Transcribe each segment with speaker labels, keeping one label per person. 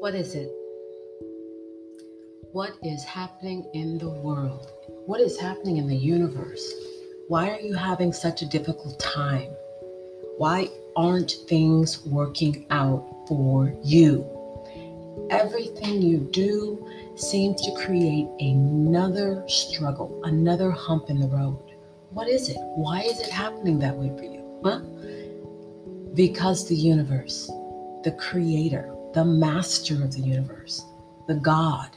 Speaker 1: What is it? What is happening in the world? What is happening in the universe? Why are you having such a difficult time? Why aren't things working out for you? Everything you do seems to create another struggle, another hump in the road. What is it? Why is it happening that way for you? Huh? Because the universe, the creator, the master of the universe, the God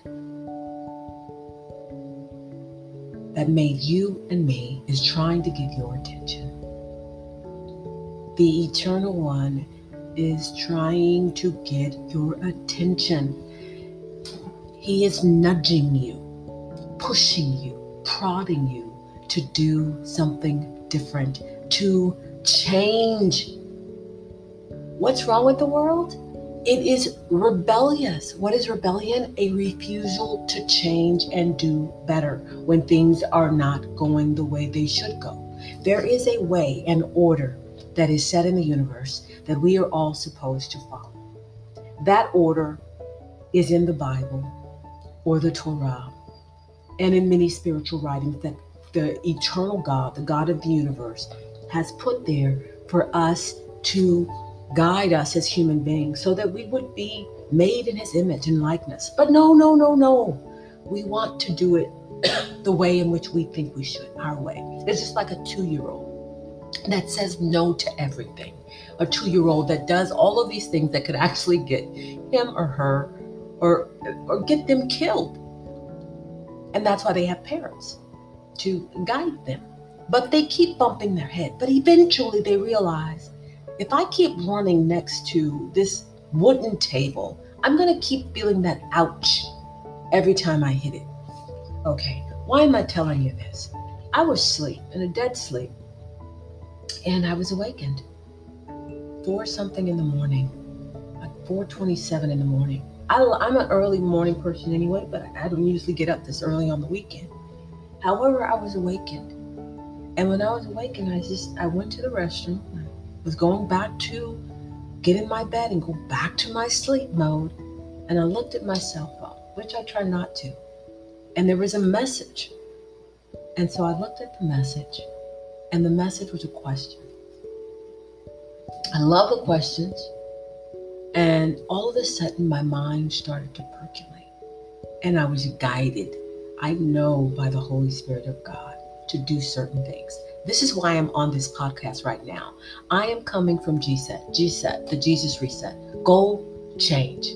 Speaker 1: that made you and me is trying to get your attention. The eternal one is trying to get your attention. He is nudging you, pushing you, prodding you to do something different, to change. What's wrong with the world? It is rebellious. What is rebellion? A refusal to change and do better when things are not going the way they should go. There is a way, an order that is set in the universe that we are all supposed to follow. That order is in the Bible or the Torah and in many spiritual writings that the eternal God, the God of the universe, has put there for us to guide us as human beings so that we would be made in his image and likeness. But no, no, no, no. We want to do it the way in which we think we should, our way. It's just like a two year old that says no to everything. A two year old that does all of these things that could actually get him or her or, or get them killed. And that's why they have parents to guide them. But they keep bumping their head. But eventually they realize if I keep running next to this wooden table, I'm going to keep feeling that ouch every time I hit it. Okay, why am I telling you this? I was asleep, in a dead sleep, and I was awakened. Four something in the morning, like 4:27 in the morning. I, am an early morning person anyway, but I don't usually get up this early on the weekend. However, I was awakened, and when I was awakened, I just I went to the restroom was going back to get in my bed and go back to my sleep mode. And I looked at my cell phone, which I try not to. And there was a message. And so I looked at the message, and the message was a question. I love the questions. And all of a sudden, my mind started to percolate. And I was guided, I know, by the Holy Spirit of God to do certain things. This is why I'm on this podcast right now. I am coming from JESET, JESET, the Jesus Reset. Goal, change.